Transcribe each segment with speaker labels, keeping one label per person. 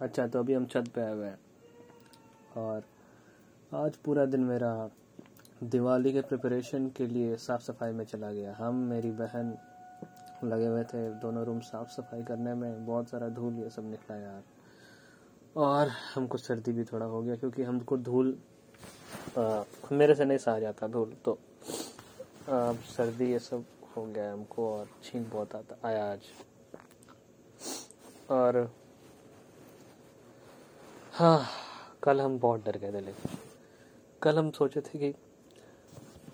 Speaker 1: अच्छा तो अभी हम छत पे आए हुए हैं और आज पूरा दिन मेरा दिवाली के प्रिपरेशन के लिए साफ़ सफ़ाई में चला गया। हम मेरी बहन लगे हुए थे दोनों रूम साफ़ सफ़ाई करने में बहुत सारा धूल ये सब निकला यार। और हमको सर्दी भी थोड़ा हो गया क्योंकि हमको धूल आ, मेरे से नहीं सहा जाता धूल तो आ, सर्दी ये सब हो गया हमको और छींक बहुत आता आया आज। और हाँ कल हम बहुत डर गए थे, लेकिन कल हम सोचे थे कि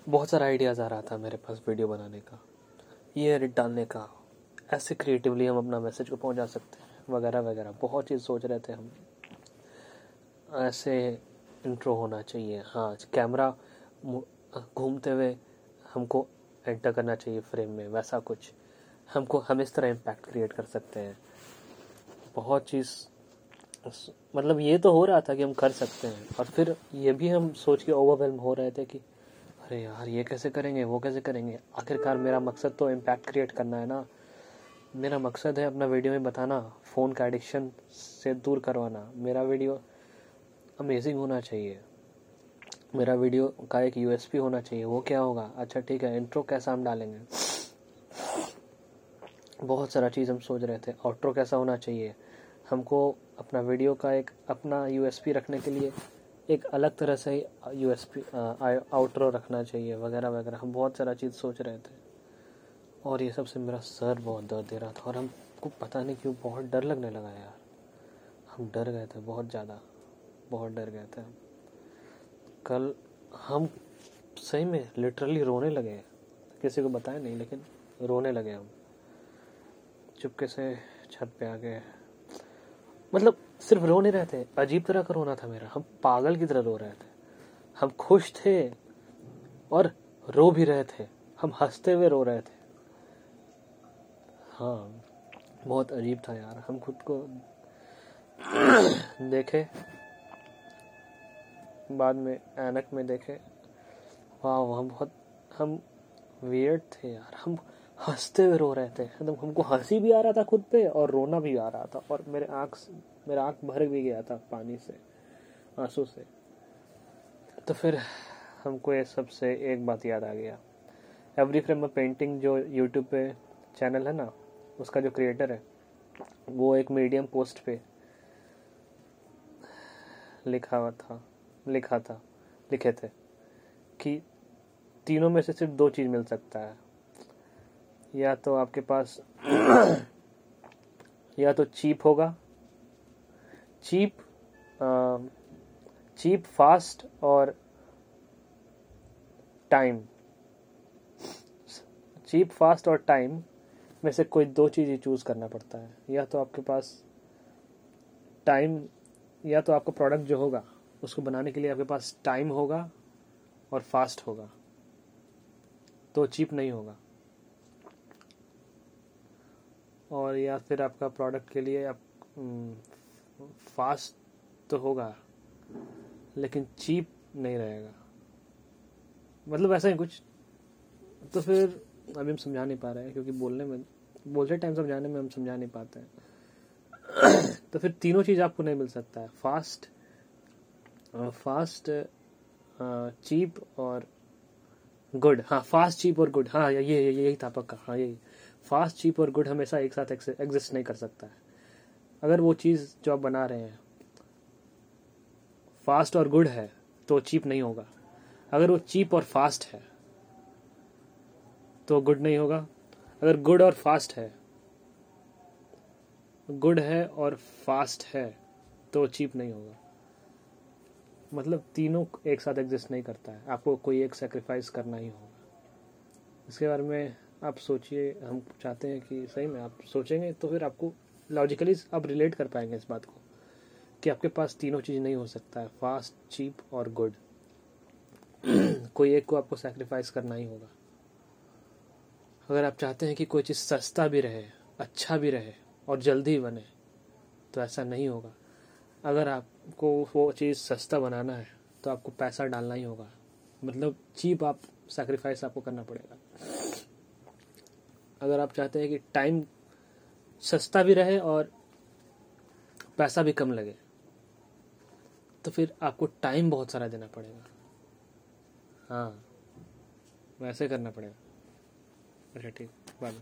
Speaker 1: बहुत सारा आइडियाज़ आ रहा था मेरे पास वीडियो बनाने का, ये एडिट डालने का, ऐसे क्रिएटिवली हम अपना मैसेज को पहुँचा सकते हैं, वगैरह वगैरह, बहुत चीज़ सोच रहे थे हम। ऐसे इंट्रो होना चाहिए हाँ कैमरा घूमते हुए हमको एंटर करना चाहिए फ्रेम में, वैसा कुछ। हमको, हम इस तरह इम्पैक्ट क्रिएट कर सकते हैं। बहुत चीज़ मतलब ये तो हो रहा था कि हम कर सकते हैं, और फिर ये भी हम सोच के ओवरवेलम हो रहे थे कि, अरे यार, ये कैसे करेंगे, वो कैसे करेंगे? आखिरकार मेरा मकसद तो इम्पैक्ट क्रिएट करना है ना। मेरा मकसद है अपना वीडियो में बताना फ़ोन का एडिक्शन से दूर करवाना। मेरा वीडियो अमेजिंग होना चाहिए। मेरा वीडियो का एक यूएसपी होना चाहिए। वो क्या होगा? अच्छा ठीक है इंट्रो कैसा हम डालेंगे। बहुत सारा चीज़ हम सोच रहे थे। आउट्रो कैसा होना चाहिए? हमको अपना वीडियो का एक अपना यूएसपी रखने के लिए एक अलग तरह से यू एस पी आउटरो रखना चाहिए, वगैरह वगैरह। हम बहुत सारा चीज़ सोच रहे थे। और ये सबसे मेरा सर बहुत दर्द दे रहा था। और हमको पता नहीं क्यों बहुत डर लगने लगा यार। हम डर गए थे बहुत ज़्यादा। बहुत डर गए थे कल हम सही में लिटरली रोने लगे किसी को बताया नहीं, लेकिन रोने लगे हम। चुपके से छत पे आ गए मतलब सिर्फ़ रो नहीं रहे थे, अजीब तरह का रोना था मेरा। हम पागल की तरह रो रहे थे। हम खुश थे और रो भी रहे थे। हम हँसते हुए रो रहे थे। हाँ बहुत अजीब था यार। हम खुद को देखे, बाद में, ऐनक में देखे। वाह, हम बहुत, हम वियर्ड थे यार। हम हँसते हुए रो रहे थे। एकदम हमको हँसी भी आ रहा था खुद पे और रोना भी आ रहा था। और मेरे आँख मेरा आँख भर भी गया था पानी से, आँसू से। तो फिर हमको ये सबसे एक बात याद आ गया। एवरी फ्रेम ऑफ़ पेंटिंग जो यूट्यूब पे चैनल है ना, उसका जो क्रिएटर है, वो एक मीडियम पोस्ट पे लिखा हुआ था, लिखा था, लिखे थे कि तीनों में से सिर्फ़ दो चीज़ मिल सकता है। या तो आपके पास या तो चीप होगा। चीप चीप, फास्ट और टाइम। चीप, फास्ट और टाइम में से कोई दो चीज़ ही चूज़ करना पड़ता है। या तो आपके पास टाइम, या तो आपका प्रोडक्ट जो होगा, उसको बनाने के लिए आपके पास टाइम होगा और फास्ट होगा। तो चीप नहीं होगा। और या फिर आपका प्रोडक्ट के लिए आप फास्ट तो होगा, लेकिन चीप नहीं रहेगा। मतलब ऐसा ही कुछ। तो फिर अभी हम समझा नहीं पा रहे हैं, क्योंकि बोलने में, बोलते टाइम समझाने में हम समझा नहीं पाते हैं। तो फिर तीनों चीज़ आपको नहीं मिल सकता है। फास्ट फास्ट चीप और गुड हाँ फास्ट चीप और गुड हाँ ये, यही था पक्का। हाँ यही। फास्ट, चीप और गुड हमेशा एक साथ एग्जिस्ट नहीं कर सकता है। अगर वो चीज़ जो आप बना रहे हैं फास्ट और गुड है तो चीप नहीं होगा। अगर वो चीप और फास्ट है तो गुड नहीं होगा। अगर गुड और फास्ट है, गुड है और फास्ट है तो चीप नहीं होगा। मतलब तीनों एक साथ एग्जिस्ट नहीं करता है। आपको कोई एक सेक्रीफाइस करना ही होगा। इसके बारे में आप सोचिए, हम चाहते हैं कि सही में आप सोचेंगे तो फिर आपको लॉजिकली आप रिलेट कर पाएँगे इस बात को, कि आपके पास तीनों चीज़ नहीं हो सकता है फास्ट चीप और गुड कोई एक को आपको सेक्रीफाइस करना ही होगा। अगर आप चाहते हैं कि कोई चीज़ सस्ता भी रहे अच्छा भी रहे और जल्दी बने तो ऐसा नहीं होगा। अगर आपको वो चीज़ सस्ता बनाना है तो आपको पैसा डालना ही होगा। मतलब चीप आप सेक्रीफाइस आपको करना पड़ेगा। अगर आप चाहते हैं कि टाइम सस्ता भी रहे और पैसा भी कम लगे तो फिर आपको टाइम बहुत सारा देना पड़ेगा। हाँ वैसे करना पड़ेगा। अच्छा ठीक, बाय।